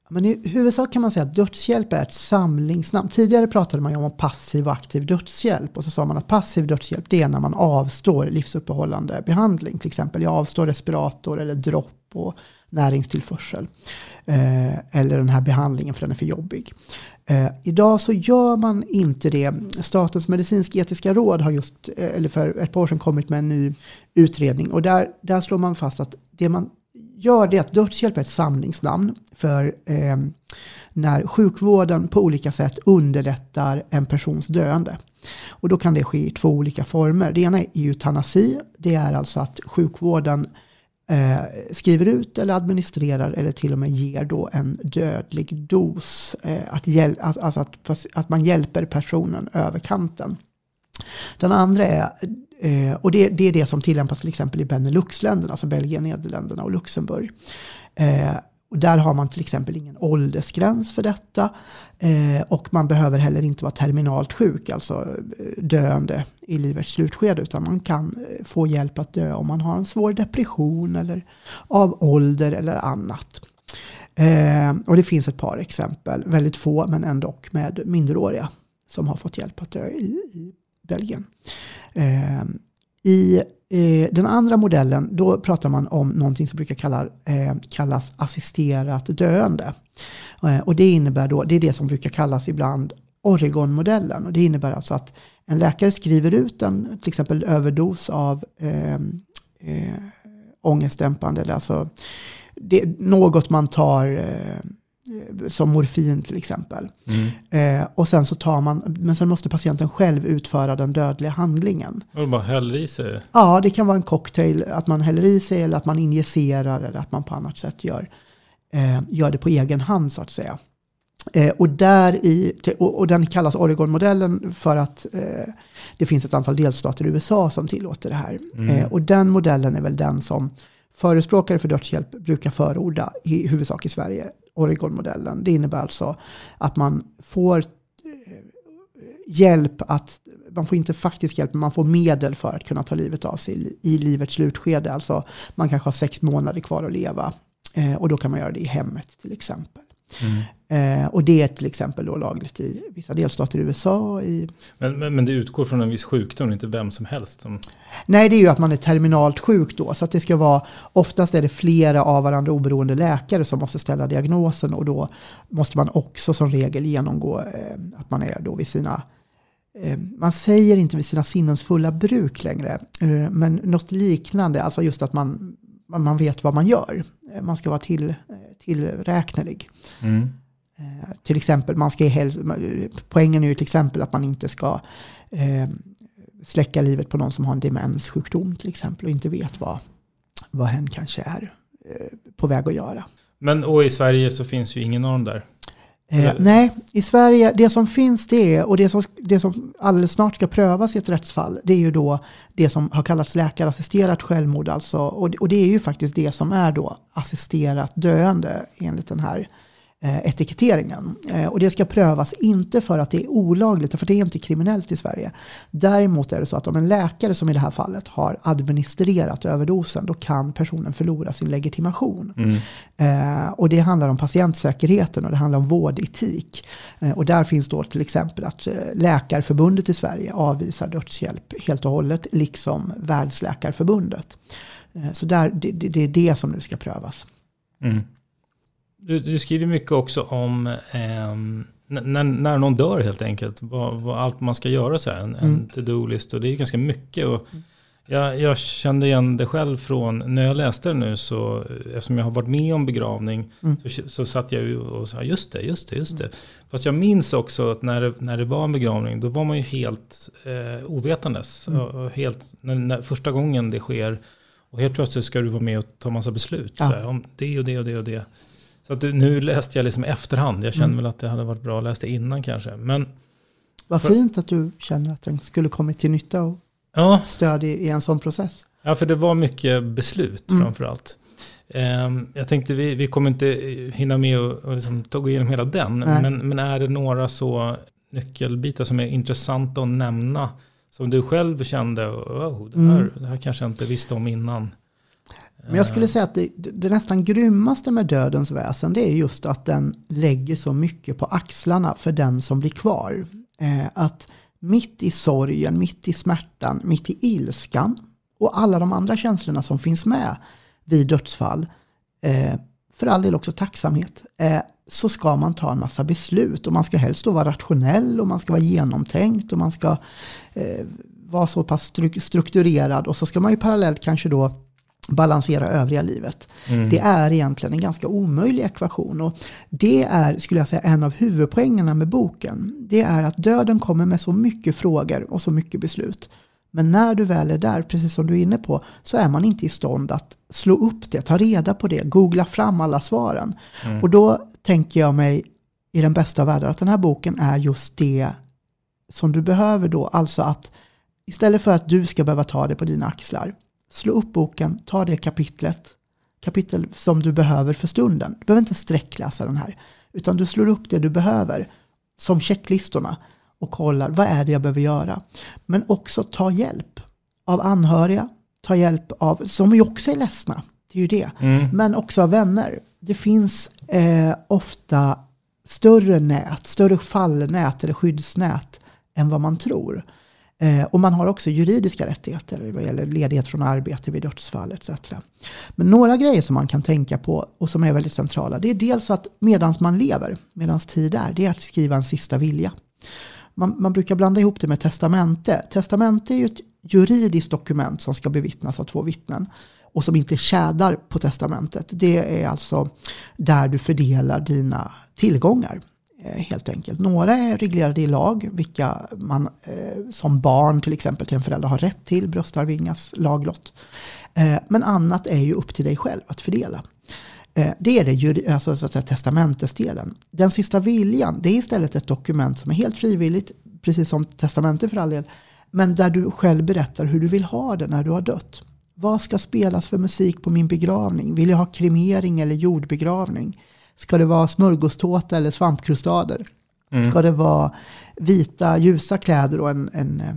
Speaker 2: Men i huvudsak kan man säga att dödshjälp är ett samlingsnamn. Tidigare pratade man ju om passiv och aktiv dödshjälp. Och så sa man att passiv dödshjälp det är när man avstår livsuppehållande behandling. Till exempel jag avstår respirator eller dropp och näringstillförsel. Eh, eller den här behandlingen för den är för jobbig. Eh, idag så gör man inte det. Statens medicinsk-etiska råd har just, eh, eller för ett par år sedan kommit med en ny utredning. Och där, där slår man fast att det man gör det att dödshjälp är ett samlingsnamn för eh, när sjukvården på olika sätt underlättar en persons döende. Och då kan det ske i två olika former. Det ena är eutanasi. Det är alltså att sjukvården eh, skriver ut eller administrerar eller till och med ger då en dödlig dos. Eh, att, hjäl- att, alltså att, att man hjälper personen över kanten. Den andra är, eh, och det, det är det som tillämpas till exempel i Beneluxländerna, alltså Belgien, Nederländerna och Luxemburg. Eh, och där har man till exempel ingen åldersgräns för detta. Eh, och man behöver heller inte vara terminalt sjuk, alltså eh, döende i livets slutskede. Utan man kan eh, få hjälp att dö om man har en svår depression eller av ålder eller annat. Eh, och det finns ett par exempel, väldigt få men ändå med minderåriga som har fått hjälp att dö i, i Belgien. Eh, I eh, den andra modellen då pratar man om någonting som brukar kalla, eh, kallas assisterat döende. Eh, och det innebär då, det är det som brukar kallas ibland Oregon-modellen. Och det innebär alltså att en läkare skriver ut en till exempel överdos av eh, eh, ångestdämpande, eller alltså det, något man tar eh, som morfin till exempel.
Speaker 3: Mm.
Speaker 2: Eh, och sen så tar man, men sen måste patienten själv utföra den dödliga handlingen.
Speaker 3: Och de bara häller i sig.
Speaker 2: Ja, det kan vara en cocktail, att man häller i sig eller att man injicerar eller att man på annat sätt gör, eh, gör det på egen hand så att säga. Eh, och, där i, och, och den kallas Oregon-modellen för att eh, det finns ett antal delstater i USA som tillåter det här.
Speaker 3: Mm.
Speaker 2: Eh, och den modellen är väl den som förespråkare för dödshjälp brukar förorda i huvudsak i Sverige. Oregon-modellen. Det innebär alltså att man får eh, hjälp att, man får inte faktisk hjälp, men man får medel för att kunna ta livet av sig i, livets slutskede. Alltså man kanske har sex månader kvar att leva eh, och då kan man göra det i hemmet till exempel.
Speaker 3: Mm.
Speaker 2: Eh, och det är till exempel då lagligt i vissa delstater i USA. I,
Speaker 3: Men, men, men det utgår från en viss sjukdom, inte vem som helst. Som,
Speaker 2: nej, det är ju att man är terminalt sjuk då. Så att det ska vara, oftast är det flera av varandra oberoende läkare som måste ställa diagnosen. Och då måste man också som regel genomgå eh, att man är då vid sina eh, man säger inte vid sina sinnens fulla bruk längre, eh, men något liknande, alltså just att man, man vet vad man gör. Eh, Man ska vara till, tillräknelig.
Speaker 3: mm.
Speaker 2: Eh, till exempel, man ska helst, poängen är ju till exempel att man inte ska eh, släcka livet på någon som har en demenssjukdom till exempel och inte vet vad, vad hen kanske är eh, på väg att göra.
Speaker 3: Men och i Sverige så finns ju ingen av dem där.
Speaker 2: Eh, nej, i Sverige, det som finns det och det som, det som alldeles snart ska prövas i ett rättsfall, det är ju då det som har kallats läkarassisterat självmord. Alltså, och, och det är ju faktiskt det som är då assisterat döende enligt den här etiketteringen. Eh, och det ska prövas inte för att det är olagligt, för det är inte kriminellt i Sverige. Däremot är det så att om en läkare som i det här fallet har administrerat överdosen, då kan personen förlora sin legitimation.
Speaker 3: Mm.
Speaker 2: Eh, och det handlar om patientsäkerheten och det handlar om vårdetik. Eh, och där finns då till exempel att eh, Läkarförbundet i Sverige avvisar dödshjälp helt och hållet, liksom Världsläkarförbundet. Eh, så där, det, det, det är det som nu ska prövas.
Speaker 3: Mm. Du, du, skriver mycket också om eh, när, när någon dör helt enkelt. Vad, vad allt man ska göra så här. En, mm. en to-do-list och det är ganska mycket. Och jag, jag, kände igen det själv från när jag läste det nu. Så, eftersom jag har varit med om begravning mm. så, så satt jag och sa just det, just det, just det. Mm. Fast jag minns också att när det, när det var en begravning då var man ju helt eh, ovetandes. Mm. Och, helt, när, när, första gången det sker och helt plötsligt ska du vara med och ta massa beslut. Ja. Så här, om det och det och det och det. Så att nu läste jag liksom efterhand. Jag kände mm. väl att det hade varit bra att läsa innan kanske. Men
Speaker 2: Vad för, fint att du känner att den skulle kommit till nytta och ja. stöd i, i, en sån process.
Speaker 3: Ja, för det var mycket beslut mm. framförallt. Um, jag tänkte vi, vi kommer inte hinna med och liksom gå igenom hela den. Men, men är det några så nyckelbitar som är intressanta att nämna? Som du själv kände, oh, det, här, mm. det här kanske jag inte visste om innan.
Speaker 2: Men jag skulle säga att det, det, nästan grymmaste med dödens väsen det är just att den lägger så mycket på axlarna för den som blir kvar. Eh, att mitt i sorgen, mitt i smärtan, mitt i ilskan och alla de andra känslorna som finns med vid dödsfall, eh, för all del också tacksamhet, eh, så ska man ta en massa beslut och man ska helst då vara rationell och man ska vara genomtänkt och man ska eh, vara så pass strukturerad och så ska man ju parallellt kanske då balansera övriga livet. Mm. Det är egentligen en ganska omöjlig ekvation. Och det är, skulle jag säga, en av huvudpoängerna med boken. Det är att döden kommer med så mycket frågor och så mycket beslut. Men när du väl är där, precis som du är inne på, så är man inte i stånd att slå upp det, ta reda på det, googla fram alla svaren. Mm. Och då tänker jag mig i den bästa av världar att den här boken är just det som du behöver då. Alltså att istället för att du ska behöva ta det på dina axlar, slå upp boken, ta det kapitlet, kapitel som du behöver för stunden. Du behöver inte sträckläsa den här, utan du slår upp det du behöver, som checklistorna, och kollar vad är det jag behöver göra. Men också ta hjälp av anhöriga, ta hjälp av, som ju också är ledsna, det är ju det, mm. men också av vänner. Det finns eh, ofta större nät, större fallnät eller skyddsnät än vad man tror. Eh, och man har också juridiska rättigheter vad gäller ledighet från arbete vid dödsfall etc. Men några grejer som man kan tänka på och som är väldigt centrala, det är dels att medans man lever, medans tid är, det är att skriva en sista vilja. Man, man brukar blanda ihop det med testamente. Testamente är ju ett juridiskt dokument som ska bevittnas av två vittnen och som inte tjädar på testamentet. Det är alltså där du fördelar dina tillgångar Eh, helt enkelt. Några är reglerade i lag, vilka man eh, som barn till exempel till en förälder har rätt till, bröstarvingas laglott. Eh, men annat är ju upp till dig själv att fördela. Det är det, alltså så att säga, testamentesdelen. Den sista viljan, det är istället ett dokument som är helt frivilligt, precis som testamentet för all del, men där du själv berättar hur du vill ha det när du har dött. Vad ska spelas för musik på min begravning? Vill jag ha kremering eller jordbegravning? Ska det vara smörgåstårta eller svampkrustader? Mm. Ska det vara vita ljusa kläder och en, en eh,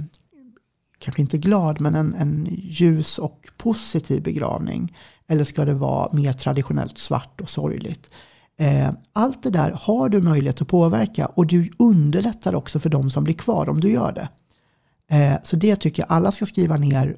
Speaker 2: kanske inte glad, men en, en ljus och positiv begravning? Eller ska det vara mer traditionellt svart och sorgligt? Eh, allt det där har du möjlighet att påverka och du underlättar också för de som blir kvar om du gör det. Eh, så det tycker jag alla ska skriva ner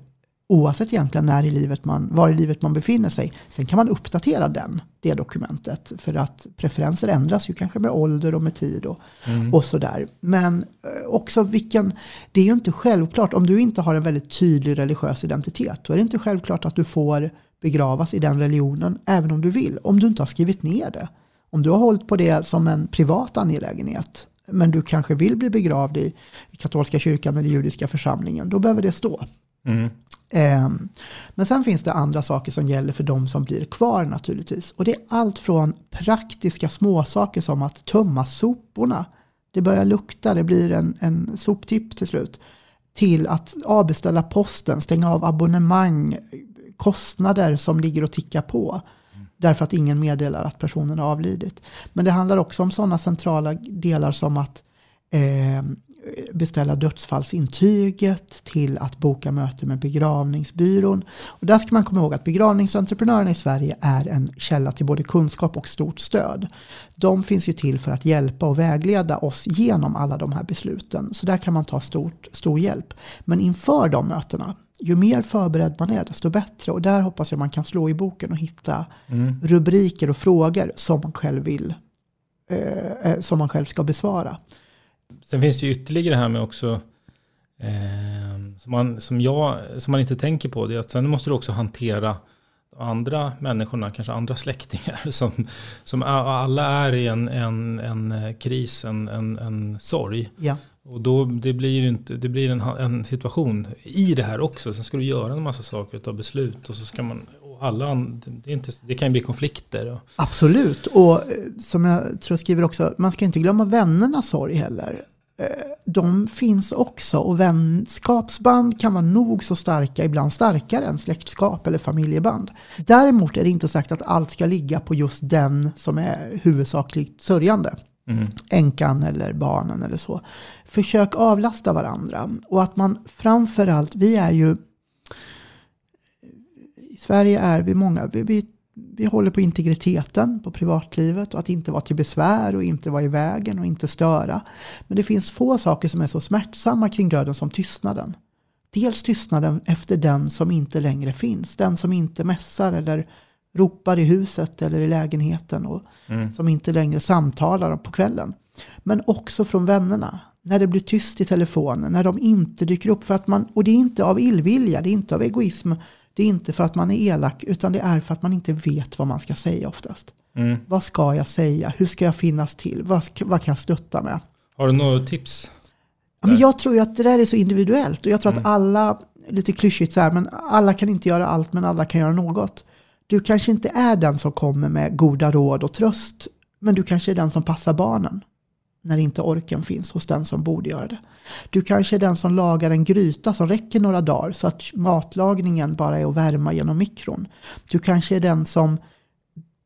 Speaker 2: Oavsett egentligen när i livet man, var i livet man befinner sig. Sen kan man uppdatera den, det dokumentet. För att preferenser ändras ju kanske med ålder och med tid och, mm. och sådär. Men eh, också vilken, det är ju inte självklart, om du inte har en väldigt tydlig religiös identitet, då är det inte självklart att du får begravas i den religionen, även om du vill, om du inte har skrivit ner det. Om du har hållit på det som en privat angelägenhet, men du kanske vill bli begravd i, i katolska kyrkan eller judiska församlingen, då behöver det stå. Mm. Eh, men sen finns det andra saker som gäller för de som blir kvar naturligtvis. Och det är allt från praktiska småsaker som att tömma soporna. Det börjar lukta, det blir en, en soptipp till slut. Till att avbeställa posten, stänga av abonnemang, kostnader som ligger och tickar på. Därför att ingen meddelar att personen har avlidit. Men det handlar också om sådana centrala delar som att eh, beställa dödsfallsintyget till att boka möte med begravningsbyrån. Och där ska man komma ihåg att begravningsentreprenörerna i Sverige är en källa till både kunskap och stort stöd. De finns ju till för att hjälpa och vägleda oss genom alla de här besluten. Så där kan man ta stort, stor hjälp. Men inför de mötena, ju mer förberedd man är desto bättre. Och där hoppas jag man kan slå i boken och hitta mm. rubriker och frågor som man själv vill eh, som man själv ska besvara.
Speaker 3: Sen finns det ju ytterligare här med också eh, som, man, som, jag, som man inte tänker på. Det är att sen måste du också hantera andra människorna, kanske andra släktingar. (laughs) Som, som alla är i en, en, en kris, en, en, en sorg.
Speaker 2: Ja.
Speaker 3: Och då, det blir, inte, det blir en, en situation i det här också. Sen ska du göra en massa saker, ta beslut och så ska man alla, det, inte, det kan ju bli konflikter.
Speaker 2: Absolut, och eh, som jag tror jag skriver också, man ska inte glömma vännernas sorg heller. De finns också och vänskapsband kan vara nog så starka, ibland starkare än släktskap eller familjeband. Däremot är det inte sagt att allt ska ligga på just den som är huvudsakligt sörjande. Mm. Änkan eller barnen eller så. Försök avlasta varandra och att man framförallt, vi är ju i Sverige är vi många, vi, vi vi håller på integriteten, på privatlivet och att inte vara till besvär och inte vara i vägen och inte störa. Men det finns få saker som är så smärtsamma kring döden som tystnaden. Dels tystnaden efter den som inte längre finns, den som inte mässar eller ropar i huset eller i lägenheten och mm. som inte längre samtalar på kvällen. Men också från vännerna. När det blir tyst i telefonen, när de inte dyker upp. För att man, och det är inte av illvilja, det är inte av egoism det är inte för att man är elak utan det är för att man inte vet vad man ska säga oftast. Mm. Vad ska jag säga? Hur ska jag finnas till? Vad, vad kan jag stötta med?
Speaker 3: Har du några tips?
Speaker 2: Ja, men jag tror ju att det där är så individuellt och jag tror mm. att alla, lite klyschigt så här, men alla kan inte göra allt men alla kan göra något. Du kanske inte är den som kommer med goda råd och tröst men du kanske är den som passar barnen när inte orken finns hos den som borde göra det. Du kanske är den som lagar en gryta som räcker några dagar så att matlagningen bara är att värma genom mikron. Du kanske är den som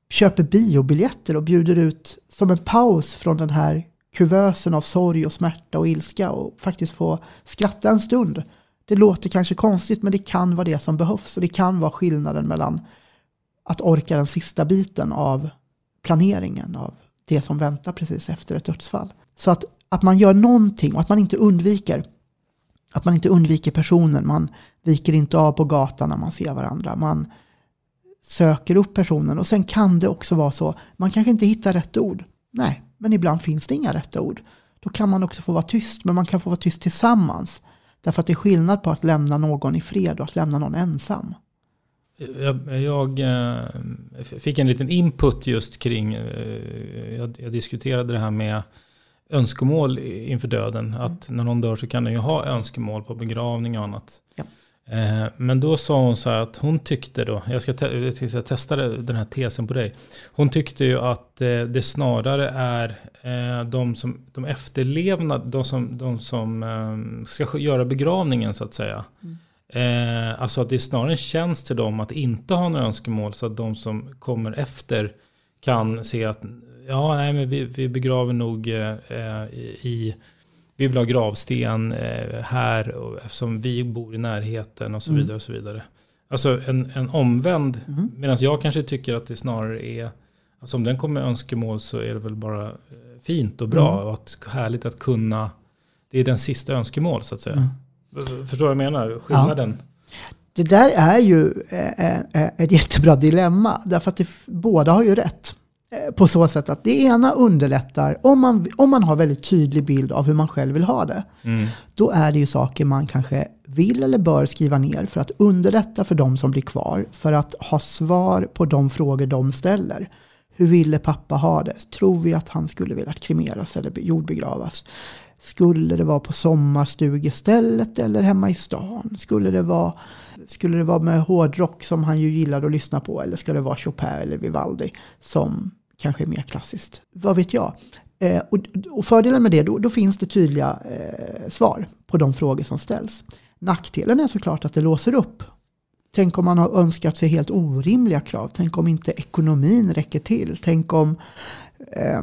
Speaker 2: köper biobiljetter och bjuder ut som en paus från den här kuvösen av sorg och smärta och ilska och faktiskt få skratta en stund. Det låter kanske konstigt men det kan vara det som behövs och det kan vara skillnaden mellan att orka den sista biten av planeringen av det som väntar precis efter ett dödsfall. Så att, att man gör någonting och att man inte undviker att man inte undviker personen. Man viker inte av på gatan när man ser varandra. Man söker upp personen och sen kan det också vara så. Man kanske inte hittar rätt ord. Nej, men ibland finns det inga rätta ord. Då kan man också få vara tyst, men man kan få vara tyst tillsammans. Därför att det är skillnad på att lämna någon i fred och att lämna någon ensam.
Speaker 3: Jag, jag, eh, fick en liten input just kring, eh, jag, jag, diskuterade det här med önskemål inför döden. Mm. Att när någon dör så kan den ju ha önskemål på begravning och annat. Ja. Eh, men då sa hon så här att hon tyckte då, jag ska, te jag ska testa den här tesen på dig. Hon tyckte ju att det snarare är de, som, de efterlevnad, de som, de som ska göra begravningen så att säga. Mm Eh, alltså att det är snarare en tjänst till dem att inte ha några önskemål så att de som kommer efter kan se att ja, nej, men vi, vi begraver nog eh, i, vi vill ha gravsten eh, här och, eftersom vi bor i närheten och så mm. vidare. och så vidare. Alltså en, en omvänd, mm. medan jag kanske tycker att det snarare är, alltså om den kommer med önskemål så är det väl bara eh, fint och bra mm. och att, härligt att kunna, det är den sista önskemål så att säga. Förstår du vad jag menar? Skillnaden. Ja.
Speaker 2: Det där är ju eh, eh, ett jättebra dilemma. Därför att det, båda har ju rätt. Eh, på så sätt att det ena underlättar, om man, om man har väldigt tydlig bild av hur man själv vill ha det. Mm. Då är det ju saker man kanske vill eller bör skriva ner för att underlätta för de som blir kvar. För att ha svar på de frågor de ställer. Hur ville pappa ha det? Tror vi att han skulle vilja kremeras eller jordbegravas? Skulle det vara på sommarstugestället eller hemma i stan? Skulle det vara, skulle det vara med hårdrock som han ju gillade att lyssna på? Eller ska det vara Chopin eller Vivaldi som kanske är mer klassiskt? Vad vet jag? Eh, och, och, fördelen med det, då, då finns det tydliga eh, svar på de frågor som ställs. Nackdelen är såklart att det låser upp. Tänk om man har önskat sig helt orimliga krav. Tänk om inte ekonomin räcker till. Tänk om eh,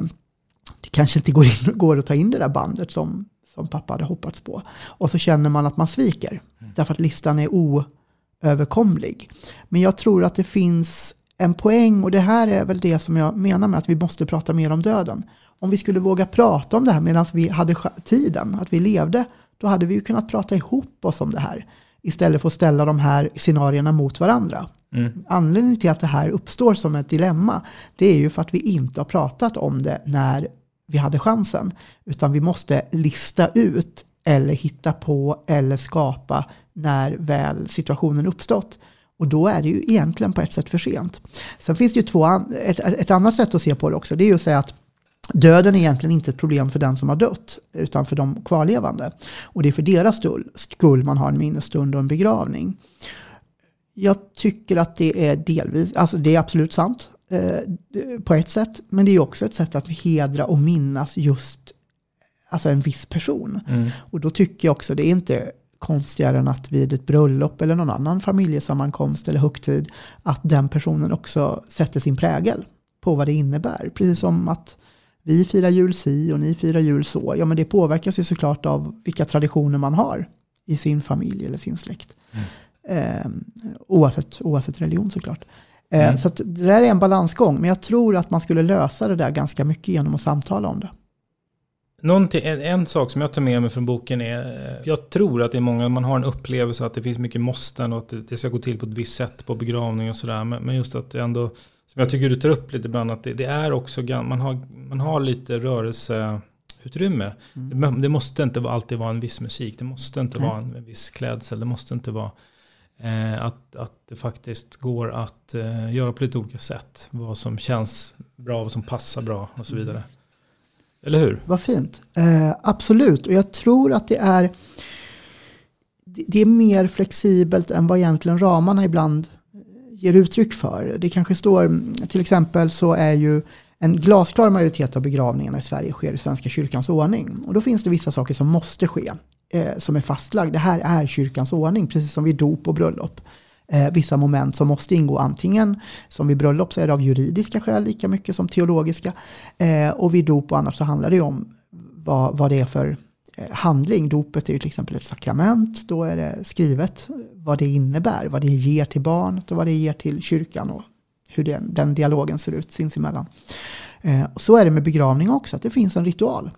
Speaker 2: kanske inte går, in, (laughs) går att ta in det där bandet som, som pappa hade hoppats på. Och så känner man att man sviker. Mm. Därför att listan är oöverkomlig. Men jag tror att det finns en poäng och det här är väl det som jag menar med att vi måste prata mer om döden. Om vi skulle våga prata om det här medan vi hade tiden, att vi levde, då hade vi ju kunnat prata ihop oss om det här. Istället för att ställa de här scenarierna mot varandra. Mm. Anledningen till att det här uppstår som ett dilemma, det är ju för att vi inte har pratat om det när vi hade chansen. Utan vi måste lista ut eller hitta på eller skapa när väl situationen uppstått. Och då är det ju egentligen på ett sätt för sent. Sen finns det ju två, ett, ett annat sätt att se på det också. Det är ju att säga att döden är egentligen inte ett problem för den som har dött, utan för de kvarlevande. Och det är för deras skull man har en minnesstund och en begravning. Jag tycker att det är delvis, alltså det är absolut sant på ett sätt, men det är också ett sätt att hedra och minnas just alltså en viss person. Mm. Och då tycker jag också det är inte konstigare än att vid ett bröllop eller någon annan familjesammankomst eller högtid att den personen också sätter sin prägel på vad det innebär. Precis som att vi firar jul si och ni firar jul så. Ja, men det påverkas ju såklart av vilka traditioner man har i sin familj eller sin släkt. Mm. Eh, oavsett, oavsett religion såklart. Eh, mm. Så det där är en balansgång, men jag tror att man skulle lösa det där ganska mycket genom att samtala om det.
Speaker 3: En, en, sak som jag tar med mig från boken är, eh, jag tror att det är många, man har en upplevelse att det finns mycket måsten och att det, det ska gå till på ett visst sätt på begravning och sådär. Men, men, just att det ändå, som jag tycker du tar upp lite ibland, att det, det är också, man har, man har lite rörelseutrymme. Mm. Det, det, måste inte alltid vara en viss musik, det måste inte mm. vara en, en viss klädsel, det måste inte vara Eh, att, att det faktiskt går att eh, göra på lite olika sätt. Vad som känns bra, vad som passar bra och så vidare. Eller hur?
Speaker 2: Vad fint. Eh, absolut, och jag tror att det är det är mer flexibelt än vad egentligen ramarna ibland ger uttryck för. Det kanske står, till exempel så är ju en glasklar majoritet av begravningarna i Sverige sker i Svenska kyrkans ordning. Och då finns det vissa saker som måste ske eh, som är fastlagd. Det här är kyrkans ordning, precis som vid dop och bröllop. Eh, vissa moment som måste ingå antingen, som vid bröllop så är det av juridiska skäl lika mycket som teologiska. Eh, och vid dop och annat så handlar det om vad, vad det är för eh, handling. Dopet är ju till exempel ett sakrament. Då är det skrivet vad det innebär, vad det ger till barnet och vad det ger till kyrkan och hur den, den dialogen ser ut sinsemellan. Eh, och så är det med begravning också, att det finns en ritual.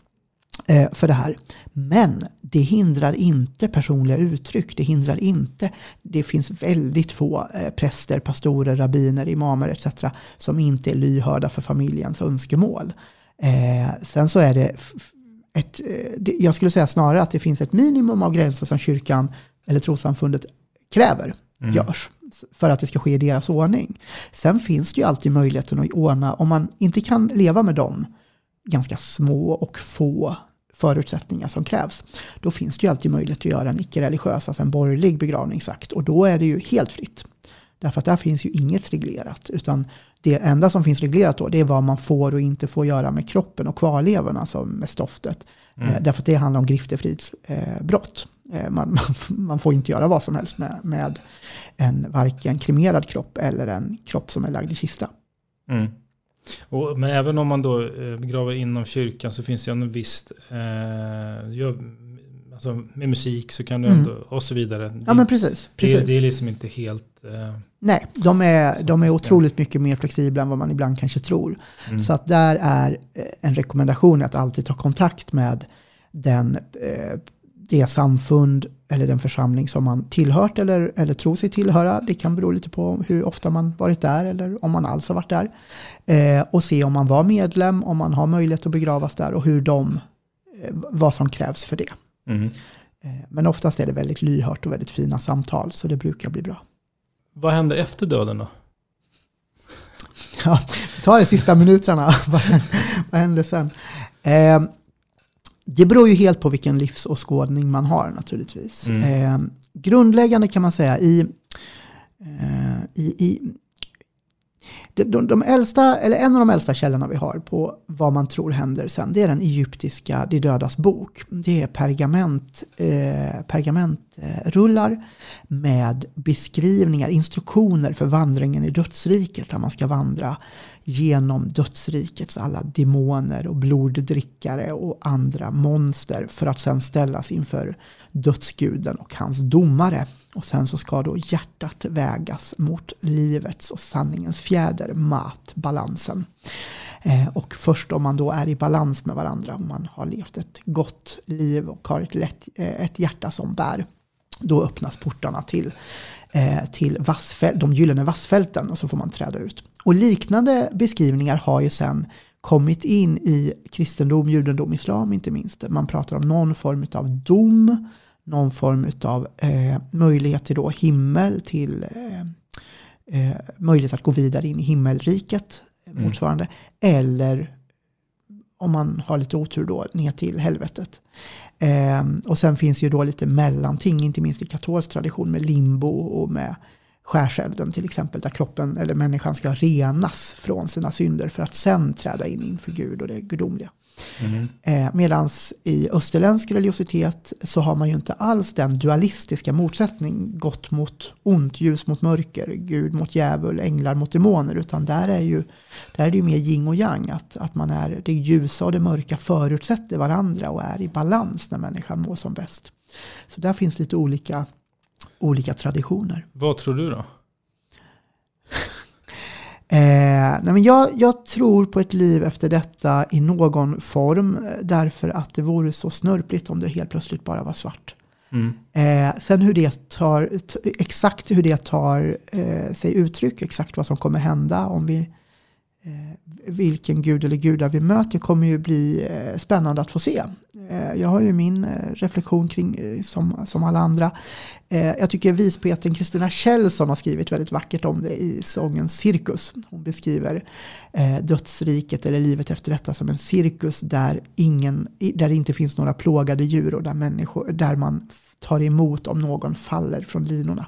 Speaker 2: Eh, för det här. Men det hindrar inte personliga uttryck. Det hindrar inte. Det finns väldigt få eh, präster, pastorer, rabbiner, imamer etc. som inte är lyhörda för familjens önskemål. Eh, sen så är det ett, jag skulle säga snarare att det finns ett minimum av gränser som kyrkan eller trossamfundet kräver mm. görs för att det ska ske i deras ordning. Sen finns det ju alltid möjligheten att ordna, om man inte kan leva med dem, ganska små och få förutsättningar som krävs. Då finns det ju alltid möjlighet att göra en icke-religiös, alltså en borgerlig begravningsakt. Och då är det ju helt fritt. Därför att där finns ju inget reglerat. Utan det enda som finns reglerat då, det är vad man får och inte får göra med kroppen och kvarlevorna, alltså med stoftet. Mm. Eh, därför att det handlar om griftefridsbrott. Eh, man, (laughs) man, man, får inte göra vad som helst med, med en varken kremerad kropp eller en kropp som är lagd i kista. Mm.
Speaker 3: Och, men även om man då eh, begraver inom kyrkan så finns det en visst, eh, alltså med musik så kan du mm. ändå, och så vidare. Det,
Speaker 2: ja men precis. precis.
Speaker 3: Det, det är liksom inte helt... Eh,
Speaker 2: Nej, de är, de är otroligt mycket mer flexibla än vad man ibland kanske tror. Mm. Så att där är eh, en rekommendation att alltid ta kontakt med den, eh, det samfund eller den församling som man tillhört eller, eller tror sig tillhöra. Det kan bero lite på hur ofta man varit där eller om man alls har varit där. Eh, och se om man var medlem, om man har möjlighet att begravas där och hur de, eh, vad som krävs för det. Mm. Eh, men oftast är det väldigt lyhört och väldigt fina samtal så det brukar bli bra.
Speaker 3: Vad händer efter döden då?
Speaker 2: Ja, vi tar de sista minuterna. vad, (laughs) vad hände sen? Det beror ju helt på vilken livsåskådning man har naturligtvis.
Speaker 3: Mm.
Speaker 2: Eh, grundläggande kan man säga i, eh, i, i de, de, de äldsta, eller en av de äldsta källorna vi har på vad man tror händer sen, det är den egyptiska De dödas bok. Det är pergament, eh, pergamentrullar med beskrivningar, instruktioner för vandringen i dödsriket, där man ska vandra genom dödsrikets alla demoner och bloddrickare och andra monster för att sen ställas inför dödsguden och hans domare. Och sen så ska då hjärtat vägas mot livets och sanningens fjäder, mat, balansen. Eh, och först om man då är i balans med varandra, om man har levt ett gott liv och har ett, lätt, eh, ett hjärta som bär, då öppnas portarna till, eh, till vassfält, de gyllene vassfälten och så får man träda ut. Och liknande beskrivningar har ju sen kommit in i kristendom, judendom, islam inte minst. Man pratar om någon form av dom, någon form av eh, möjlighet till då himmel, till eh, eh, möjlighet att gå vidare in i himmelriket
Speaker 3: Mm.
Speaker 2: motsvarande. Eller om man har lite otur då, ner till helvetet. Eh, och sen finns ju då lite mellanting, inte minst i katolsk tradition med limbo och med skärselden till exempel, där kroppen eller människan ska renas från sina synder för att sen träda in inför Gud och det gudomliga.
Speaker 3: Mm.
Speaker 2: Eh, Medan i österländsk religiositet så har man ju inte alls den dualistiska motsättning, gott mot ont, ljus mot mörker, Gud mot djävul, änglar mot demoner, utan där är, ju, där är det ju mer yin och yang, att, att man är, det ljusa och det mörka förutsätter varandra och är i balans när människan mår som bäst. Så där finns lite olika, olika traditioner.
Speaker 3: Vad tror du då? (laughs)
Speaker 2: Eh, nej men jag, jag tror på ett liv efter detta i någon form eh, därför att det vore så snörpligt om det helt plötsligt bara var svart.
Speaker 3: Mm.
Speaker 2: Eh, sen hur det tar, exakt hur det tar eh, sig uttryck, exakt vad som kommer hända, om vi, Eh, vilken gud eller gudar vi möter kommer ju bli eh, spännande att få se. Eh, jag har ju min eh, reflektion kring, eh, som, som alla andra. Eh, jag tycker vispoeten Kristina Kjellson har skrivit väldigt vackert om det i sången Cirkus. Hon beskriver eh, dödsriket eller livet efter detta som en cirkus där, ingen, där det inte finns några plågade djur och där, människor, där man tar emot om någon faller från linorna.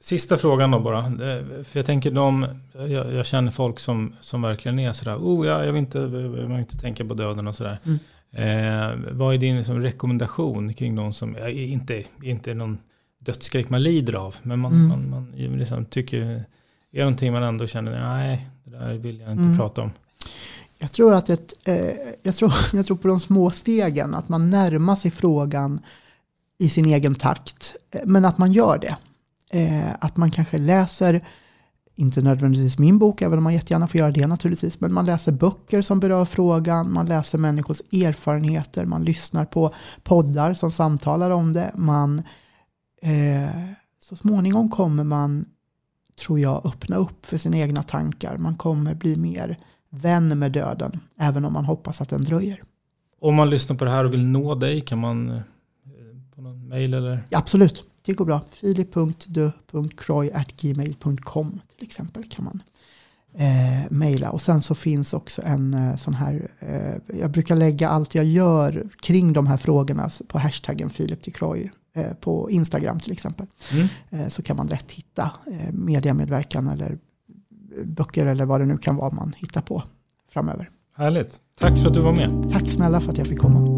Speaker 3: Sista frågan då bara. Eh, För jag tänker de, jag, jag känner folk som, som verkligen är sådär, oh ja, jag vill inte, jag vill inte tänka på döden och sådär.
Speaker 2: Mm.
Speaker 3: Eh, vad är din liksom, rekommendation kring någon som, ja, inte, inte någon dödsskräck man lider av, men man,
Speaker 2: Mm.
Speaker 3: man, man liksom tycker, är det någonting man ändå känner, nej, det där vill jag inte
Speaker 2: Mm.
Speaker 3: prata om.
Speaker 2: Jag tror, att ett, eh, jag, tror, (laughs) jag tror på de små stegen, att man närmar sig frågan i sin egen takt, eh, men att man gör det. Eh, att man kanske läser, inte nödvändigtvis min bok, även om man jättegärna får göra det naturligtvis, men man läser böcker som berör frågan, man läser människors erfarenheter, man lyssnar på poddar som samtalar om det, man eh, så småningom kommer man, tror jag, öppna upp för sina egna tankar. Man kommer bli mer vän med döden, även om man hoppas att den dröjer.
Speaker 3: Om man lyssnar på det här och vill nå dig, kan man eh, på någon mail eller?
Speaker 2: Absolut, det går bra. filip.du.croy.gmail.com till exempel kan man eh, mejla. Och sen så finns också en eh, sån här, eh, jag brukar lägga allt jag gör kring de här frågorna på hashtaggen Filip till Croy eh, på Instagram till exempel.
Speaker 3: Mm.
Speaker 2: Eh, så kan man lätt hitta eh, mediamedverkan eller böcker eller vad det nu kan vara man hittar på framöver.
Speaker 3: Härligt. Tack för att du var med.
Speaker 2: Tack snälla för att jag fick komma.